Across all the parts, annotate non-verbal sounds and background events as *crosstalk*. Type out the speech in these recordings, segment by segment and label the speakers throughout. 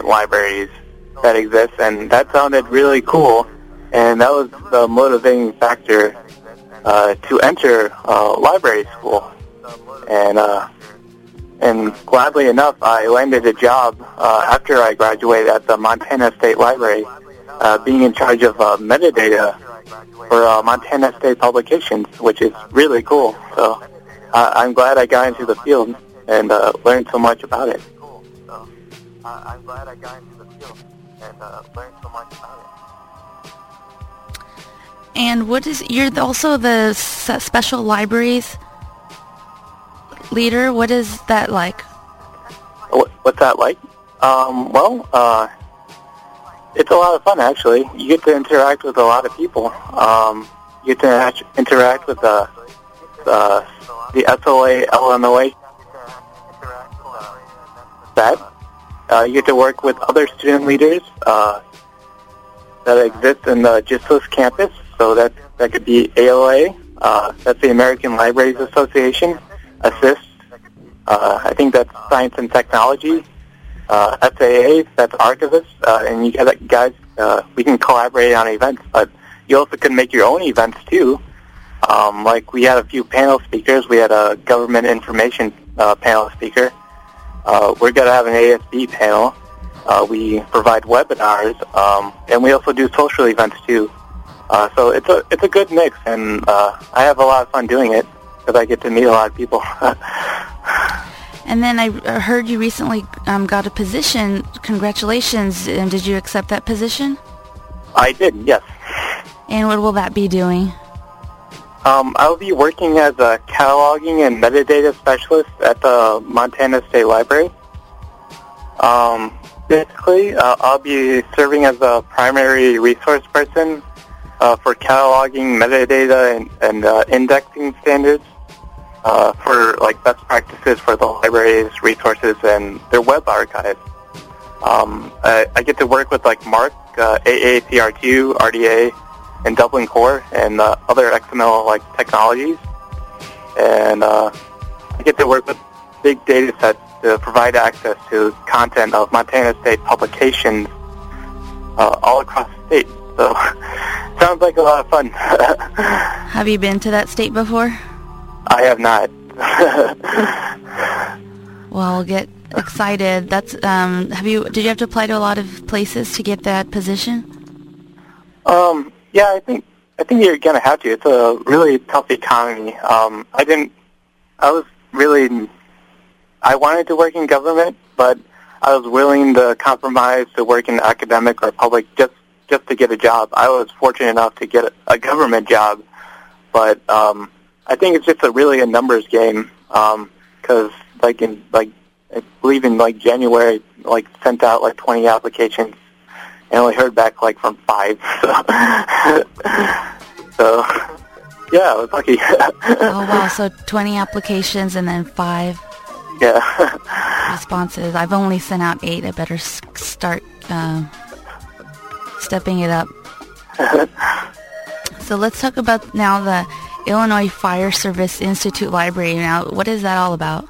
Speaker 1: different libraries that exist, and that sounded really cool. And that was the motivating factor uh, to enter uh, library school. And uh, and gladly enough, I landed a job uh, after I graduated at the Montana State Library, uh, being in charge of uh, metadata for uh, Montana State publications, which is really cool. So uh, I'm glad I got into the field and uh, learned so much about it. So uh, I'm glad I got into the field and uh, learned so much about it.
Speaker 2: And what is you're also the special libraries leader. What is that like?
Speaker 1: What's that like? Um, well, uh, it's a lot of fun actually. You get to interact with a lot of people. Um, you get to interact with the the, the SLA Illinois that. Uh, you get to work with other student leaders uh, that exist in the GISLIS campus. So that that could be ALA. Uh, that's the American Libraries Association. Assist. Uh, I think that's Science and Technology. Uh, SAA, that's Archivist. Uh, and you guys, we can collaborate on events, but you also can make your own events too. Um, like we had a few panel speakers. We had a government information panel speaker. Uh, we're going to have an ASB panel. Uh, we provide webinars, um, and we also do social events too. Uh, so it's a it's a good mix, and uh, I have a lot of fun doing it because I get to meet a lot of people. *laughs*
Speaker 2: And then I heard you recently um, got a position. Congratulations! And did you accept that position?
Speaker 1: I did, yes.
Speaker 2: And what will that be doing?
Speaker 1: Um, I'll be working as a cataloging and metadata specialist at the Montana State Library. Um, basically, uh, I'll be serving as a primary resource person uh, for cataloging metadata and, and uh, indexing standards uh, for like best practices for the library's resources and their web archive. Um, I, I get to work with like MARC, uh, AACR2, RDA, and Dublin Core, and uh, other XML like technologies. And uh, I get to work with big data sets to provide access to content of Montana State publications uh, all across the state. So *laughs* sounds like a lot of fun. *laughs*
Speaker 2: Have you been to that state before?
Speaker 1: I have not. *laughs*
Speaker 2: Well, get excited. That's um. Have you? Did you have to apply to a lot of places to get that position?
Speaker 1: Um, yeah, I think I think you're gonna have to. It's a really tough economy. Um, I didn't. I was really. I wanted to work in government, but I was willing to compromise to work in academic or public just just to get a job. I was fortunate enough to get a, government job, but um, I think it's just a really a numbers game. Because like in like I believe in like January, like sent out like 20 applications and only heard back like from five. *laughs* So, so yeah, I was lucky.
Speaker 2: Oh wow! *laughs* So 20 applications and then five
Speaker 1: yeah.
Speaker 2: responses. I've only sent out eight. I better start um, stepping it up. *laughs* So let's talk about now the Illinois Fire Service Institute Library. Now, what is that all about?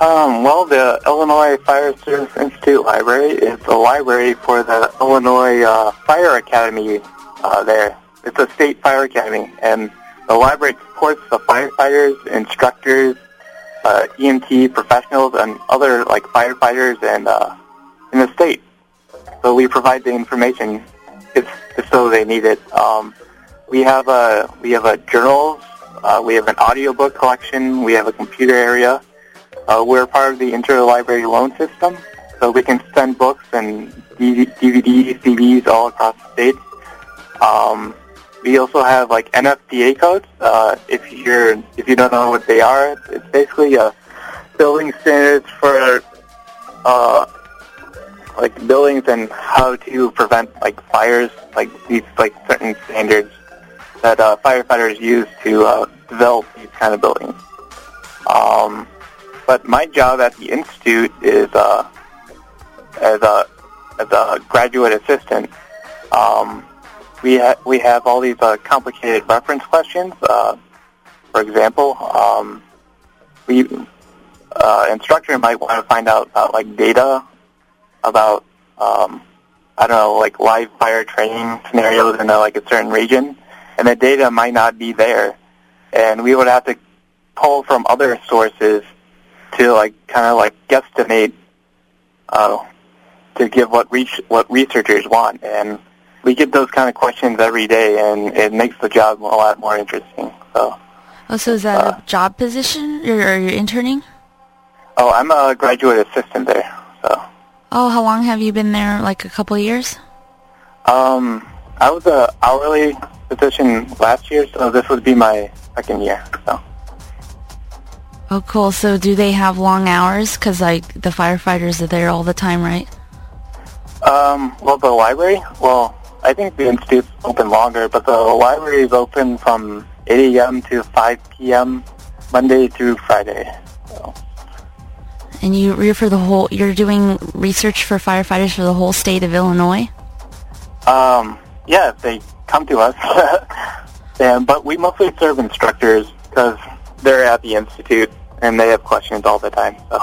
Speaker 1: Um, well, the Illinois Fire Service Institute Library is a library for the Illinois uh, Fire Academy uh, there. It's a state fire academy, and the library supports the firefighters, instructors, uh, EMT professionals, and other like firefighters and uh, in the state. So we provide the information if, if so they need it. Um, we have a we have a journals. Uh, we have an audiobook collection. We have a computer area. Uh, we're part of the interlibrary loan system, so we can send books and DVDs, CDs all across the state. Um, we also have like NFPA codes. Uh, if you're if you don't know what they are, it's basically uh, building standards for uh, like buildings and how to prevent like fires, like these like certain standards that uh, firefighters use to uh, develop these kind of buildings. Um, but my job at the institute is uh, as a as a graduate assistant. Um, we ha- we have all these uh, complicated reference questions. Uh, for example, um, we uh, instructor might want to find out about like data about um, I don't know like live fire training scenarios in a, like a certain region, and the data might not be there, and we would have to pull from other sources to like kind of like guesstimate uh, to give what reach what researchers want, and we get those kind of questions every day, and it makes the job a lot more interesting. So.
Speaker 2: Oh, so is that uh, a job position, or are you interning?
Speaker 1: Oh, I'm a graduate assistant there. So.
Speaker 2: Oh, how long have you been there? Like a couple of years?
Speaker 1: Um, I was a hourly position last year, so this would be my second year. So.
Speaker 2: Oh, cool. So do they have long hours? Because like the firefighters are there all the time, right?
Speaker 1: Um, well, the library. Well, I think the institute's open longer, but the library is open from 8 a.m. to 5 p.m. Monday through Friday. So.
Speaker 2: And you, you're for the whole. You're doing research for firefighters for the whole state of Illinois.
Speaker 1: Um, yeah, they come to us, *laughs* and but we mostly serve instructors because they're at the institute and they have questions all the time. So.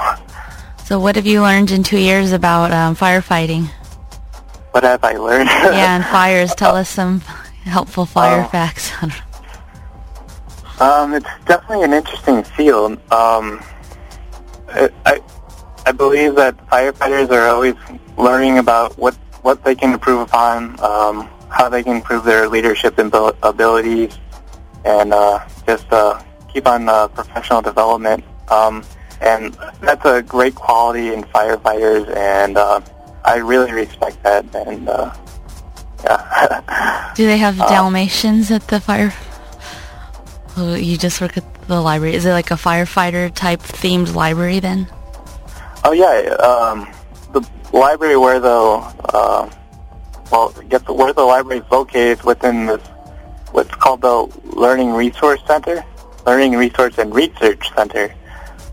Speaker 2: So what have you learned in two years about um, firefighting?
Speaker 1: What have I learned? *laughs*
Speaker 2: yeah, and fires. *laughs* Tell us some helpful fire uh, facts. *laughs*
Speaker 1: um, it's definitely an interesting field. Um, I, I believe that firefighters are always learning about what, what they can improve upon, um, how they can improve their leadership and abilities, and uh, just uh, keep on uh, professional development. Um, and that's a great quality in firefighters, and uh, I really respect that. And uh,
Speaker 2: yeah. *laughs* Do they have uh, Dalmatians at the fire? Oh, you just work at the library. Is it like a firefighter type themed library then?
Speaker 1: Oh yeah, um, the library where the uh, well, guess where the library is located within this what's called the Learning Resource Center. Learning Resource and Research Center,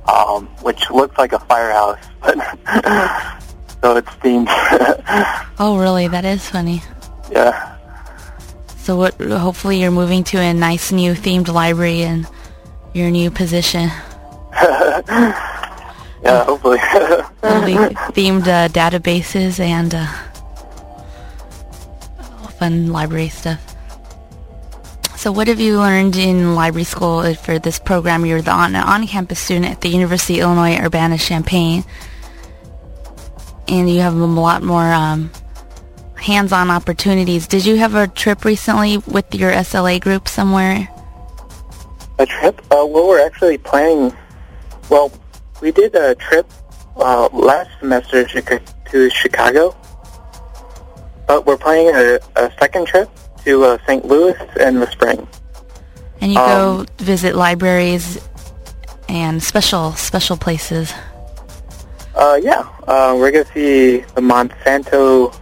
Speaker 1: um, which looks like a firehouse. *laughs* But so it's themed. *laughs*
Speaker 2: oh, really? That is funny.
Speaker 1: Yeah.
Speaker 2: So what? Hopefully, you're moving to a nice new themed library in your new position. *laughs*
Speaker 1: yeah, hopefully.
Speaker 2: themed uh, databases and uh, fun library stuff. So what have you learned in library school for this program? You're the on, on-campus student at the University of Illinois Urbana-Champaign, and you have a lot more um, hands-on opportunities. Did you have a trip recently with your SLA group somewhere?
Speaker 1: A trip? Uh, well, we're actually planning. Well, we did a trip uh, last semester to Chicago, but we're planning a, a second trip to uh, St. Louis in the spring.
Speaker 2: And you um, go visit libraries and special special places.
Speaker 1: Uh, yeah, uh, we're gonna see the Monsanto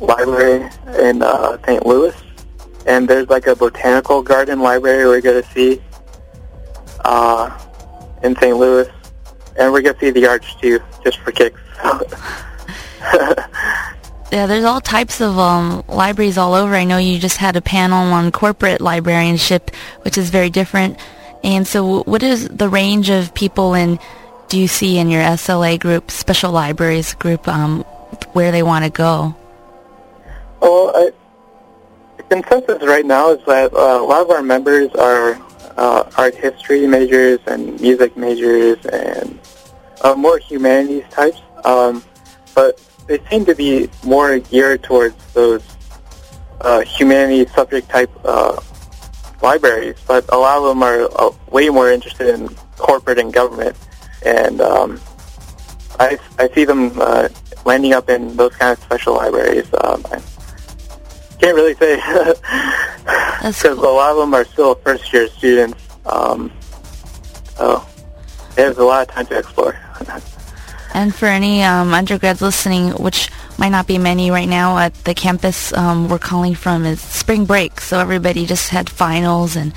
Speaker 1: Library in uh, St. Louis, and there's like a botanical garden library we're gonna see uh, in St. Louis, and we're gonna see the Arch too, just for kicks. *laughs* *laughs*
Speaker 2: Yeah, there's all types of um, libraries all over. I know you just had a panel on corporate librarianship, which is very different. And so what is the range of people in, do you see in your SLA group, special libraries group, um, where they want to go?
Speaker 1: Well, I, the consensus right now is that uh, a lot of our members are uh, art history majors and music majors and uh, more humanities types. Um, but they seem to be more geared towards those uh, humanity subject type uh, libraries, but a lot of them are uh, way more interested in corporate and government, and um, I, I see them uh, landing up in those kind of special libraries. Um, I can't really say *laughs* because cool. a lot of them are still first year students, um, so there's a lot of time to explore. *laughs*
Speaker 2: And for any um, undergrads listening, which might not be many right now at the campus um, we're calling from, is spring break. So everybody just had finals and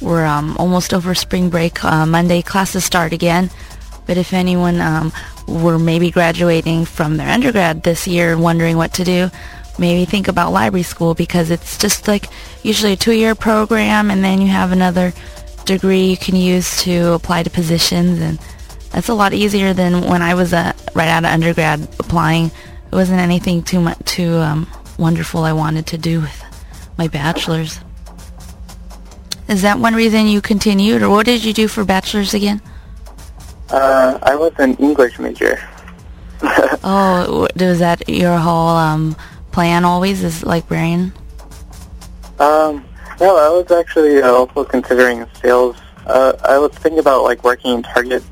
Speaker 2: we're um, almost over spring break. Uh, Monday classes start again. But if anyone um, were maybe graduating from their undergrad this year and wondering what to do, maybe think about library school because it's just like usually a two-year program and then you have another degree you can use to apply to positions and That's a lot easier than when I was uh, right out of undergrad applying. It wasn't anything too much too um, wonderful I wanted to do with my bachelor's. Is that one reason you continued, or what did you do for bachelor's again?
Speaker 1: Uh, I was an English major. *laughs*
Speaker 2: oh, was that your whole um, plan always as librarian?
Speaker 1: Um, no, I was actually also considering sales. Uh, I was thinking about like working in Target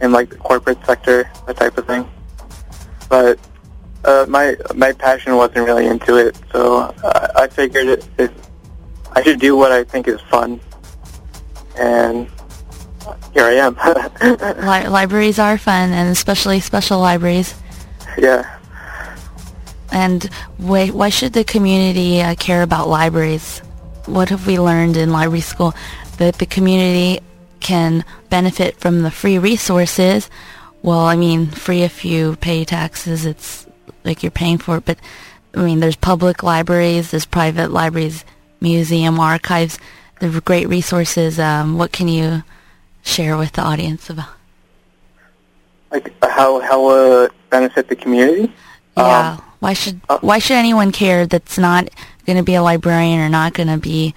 Speaker 1: in like the corporate sector, that type of thing. But uh, my my passion wasn't really into it, so uh, I figured it, it, I should do what I think is fun, and here I am. *laughs*
Speaker 2: Li- libraries are fun, and especially special libraries.
Speaker 1: Yeah.
Speaker 2: And why, why should the community uh, care about libraries? What have we learned in library school? That the community can benefit from the free resources. Well, I mean, free if you pay taxes. It's like you're paying for it. But I mean, there's public libraries, there's private libraries, museum archives. They're great resources. Um, what can you share with the audience about?
Speaker 1: Like how how uh, benefit the community?
Speaker 2: Yeah. Um, why should uh, why should anyone care that's not going to be a librarian or not going to be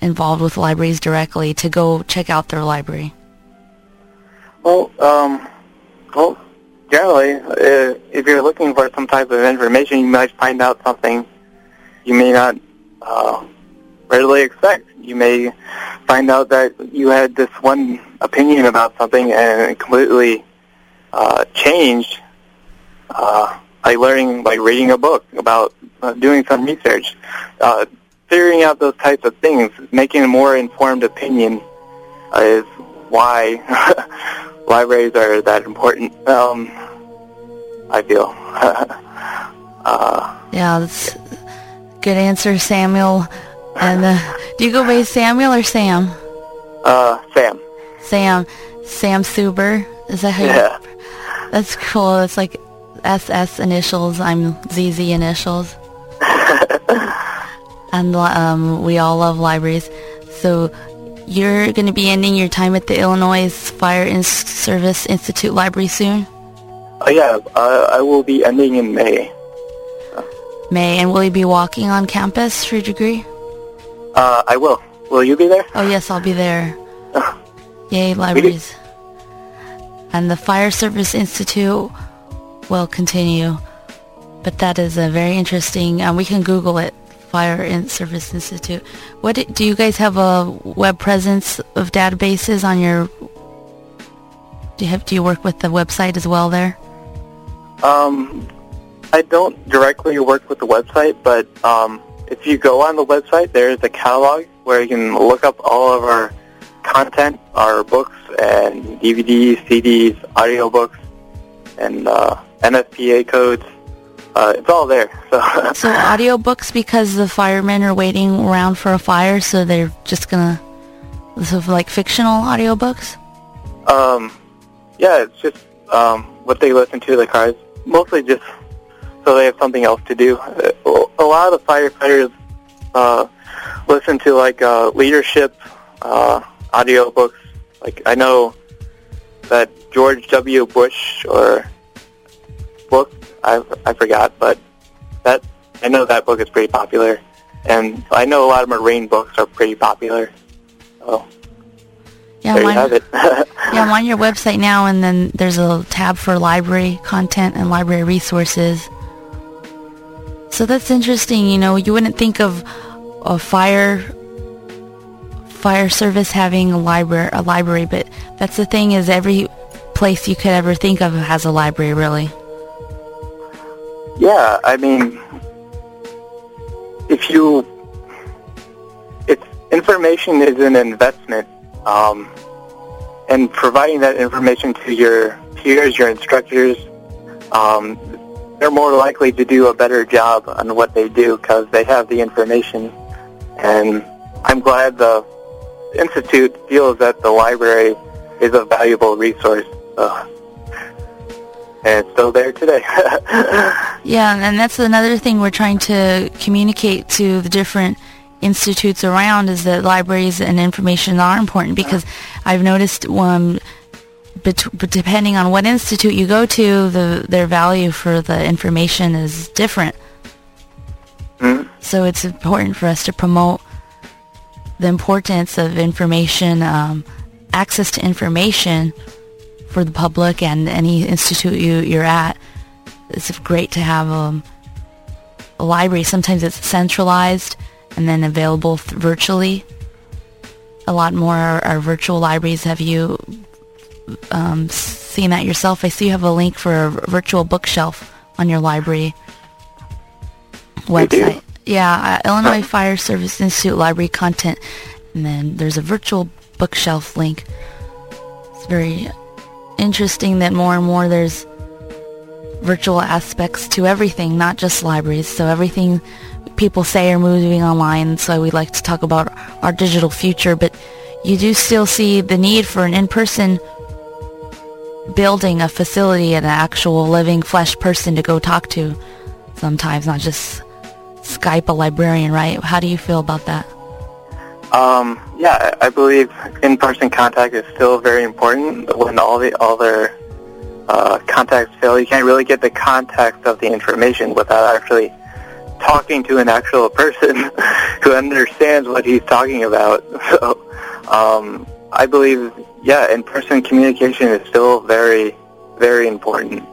Speaker 2: involved with libraries directly to go check out their library?
Speaker 1: Well, um, well, generally, uh, if you're looking for some type of information, you might find out something you may not uh, readily expect. You may find out that you had this one opinion about something and it completely uh, changed uh, by learning, by reading a book, about uh, doing some research, uh, figuring out those types of things, making a more informed opinion is why *laughs* libraries are that important. Um, I feel. *laughs*
Speaker 2: uh, yeah, that's good answer, Samuel. And uh, do you go by Samuel or Sam?
Speaker 1: Uh, Sam.
Speaker 2: Sam. Sam Suber. Is that how
Speaker 1: yeah.
Speaker 2: you? That's cool. It's like SS initials. I'm ZZ initials. *laughs* and um, we all love libraries. So you're going to be ending your time at the Illinois Fire and Service Institute Library soon?
Speaker 1: Uh, yeah, uh, I will be ending in May.
Speaker 2: May, and will you be walking on campus for your degree?
Speaker 1: Uh, I will. Will you be there?
Speaker 2: Oh, yes, I'll be there. Yay, libraries. And the Fire Service Institute will continue. But that is a very interesting, um, we can Google it, Fire and Service Institute. What do you guys have a web presence of databases on your? Do you have? Do you work with the website as well there?
Speaker 1: Um, I don't directly work with the website, but um, if you go on the website, there is a catalog where you can look up all of our content, our books and DVDs, CDs, audiobooks, and uh, NFPA codes. Uh, it's all there. So, *laughs*
Speaker 2: so audiobooks because the firemen are waiting around for a fire, so they're just gonna so like fictional audiobooks.
Speaker 1: Um, yeah, it's just um, what they listen to the cars. Mostly just so they have something else to do. A lot of the firefighters uh, listen to like uh, leadership uh, audiobooks. Like I know that George W. Bush or book I I forgot, but that I know that book is pretty popular, and I know a lot of Marine books are pretty popular. So
Speaker 2: yeah,
Speaker 1: there have it. *laughs*
Speaker 2: yeah, I'm on your website now, and then there's a tab for library content and library resources. So that's interesting. You know, you wouldn't think of a fire fire service having a library, a library, but that's the thing is every place you could ever think of has a library, really.
Speaker 1: Yeah, I mean, if you, it's information is an investment, um, and providing that information to your peers, your instructors, um, they're more likely to do a better job on what they do because they have the information. And I'm glad the institute feels that the library is a valuable resource. Uh, and it's still there today. *laughs*
Speaker 2: yeah, and that's another thing we're trying to communicate to the different institutes around is that libraries and information are important because I've noticed um, bet- but depending on what institute you go to, the their value for the information is different.
Speaker 1: Mhm.
Speaker 2: So it's important for us to promote the importance of information, um, access to information for the public and any institute you, you're at. It's great to have um, a library. Sometimes it's centralized and then available th- virtually. A lot more are, are virtual libraries. Have you um, seen that yourself? I see you have a link for a virtual bookshelf on your library website. Yeah, uh, Illinois Fire Service Institute library content, and then there's a virtual bookshelf link. It's very interesting that more and more there's virtual aspects to everything, not just libraries. So everything people say are moving online. So we like to talk about our digital future, but you do still see the need for an in-person building, a facility, and an actual living flesh person to go talk to. Sometimes, not just Skype a librarian, right? How do you feel about that?
Speaker 1: Um, yeah, I believe in-person contact is still very important. When all the other uh, contacts fail, you can't really get the context of the information without actually talking to an actual person *laughs* who understands what he's talking about. *laughs* So, um, I believe, yeah, in-person communication is still very, very important.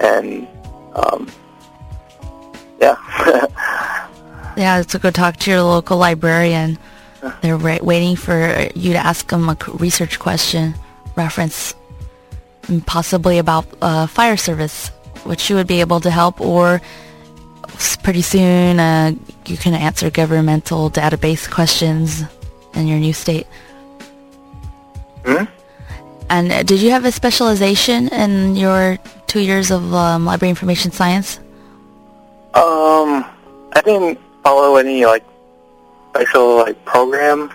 Speaker 1: And, um, yeah. *laughs*
Speaker 2: Yeah, to go talk to your local librarian. They're right, waiting for you to ask them a research question, reference, and possibly about uh, fire service, which you would be able to help, or pretty soon uh, you can answer governmental database questions in your new state.
Speaker 1: Hmm?
Speaker 2: And uh, did you have a specialization in your two years of um, library information science?
Speaker 1: Um, I didn't follow any like special like program,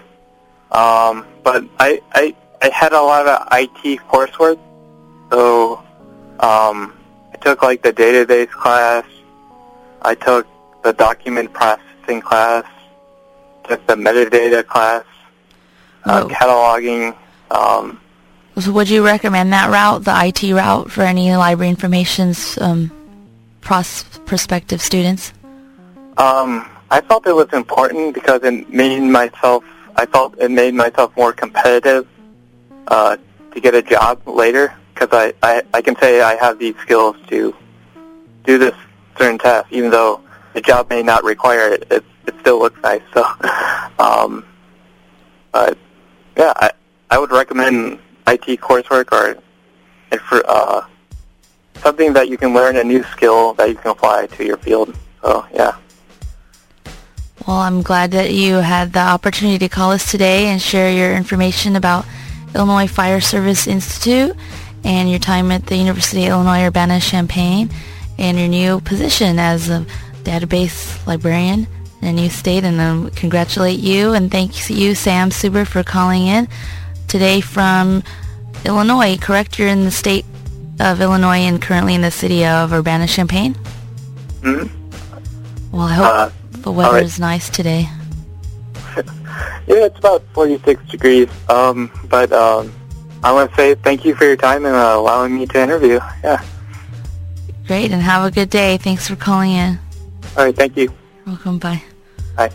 Speaker 1: um, but I, I I had a lot of IT coursework, so um, I took like the database class, I took the document processing class, took the metadata class, uh,
Speaker 2: Oh.
Speaker 1: cataloging. Um,
Speaker 2: So would you recommend that route, the IT route, for any library information's um, pros- prospective students?
Speaker 1: Um, I felt it was important because it made myself. I felt it made myself more competitive uh, to get a job later because I, I I can say I have these skills to do this certain task, even though the job may not require it. It, it still looks nice. So, *laughs* um, but yeah, I I would recommend IT coursework or if for uh, something that you can learn a new skill that you can apply to your field. So yeah.
Speaker 2: Well, I'm glad that you had the opportunity to call us today and share your information about Illinois Fire Service Institute and your time at the University of Illinois Urbana-Champaign and your new position as a database librarian in a new state. And um, congratulate you and thank you, Sam Suber, for calling in today from Illinois. Correct? You're in the state of Illinois and currently in the city of Urbana-Champaign?
Speaker 1: hmm
Speaker 2: Well, I hope
Speaker 1: Uh,
Speaker 2: the weather
Speaker 1: right.
Speaker 2: is nice today. *laughs*
Speaker 1: Yeah, it's about 46 degrees. Um, but um, I want to say thank you for your time and uh, allowing me to interview. Yeah.
Speaker 2: Great, and have a good day. Thanks for calling in.
Speaker 1: All right. Thank you.
Speaker 2: Welcome. Bye.
Speaker 1: Bye.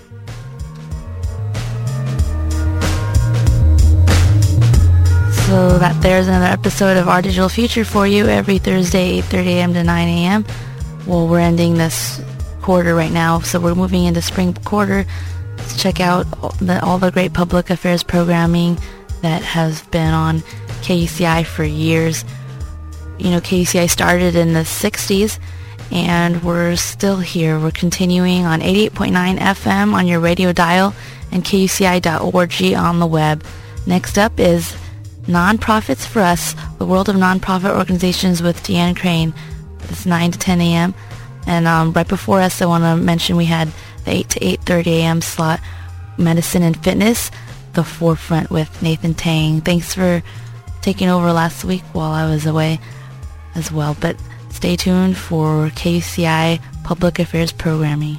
Speaker 2: So that there's another episode of Our Digital Future for you every Thursday, 8.30 a.m. to 9 a.m. Well, we're ending this quarter right now, so we're moving into spring quarter. Let's check out all the, all the great public affairs programming that has been on KUCI for years. You know, KUCI started in the 60s, and we're still here. We're continuing on 88.9 FM on your radio dial and KUCI.org on the web. Next up is Nonprofits for Us, the world of nonprofit organizations with Deanne Crane. It's 9 to 10 a.m. And um, right before us, I want to mention we had the 8 to 8.30 a.m. slot, Medicine and Fitness, The Forefront with Nathan Tang. Thanks for taking over last week while I was away as well. But stay tuned for KCI Public Affairs programming.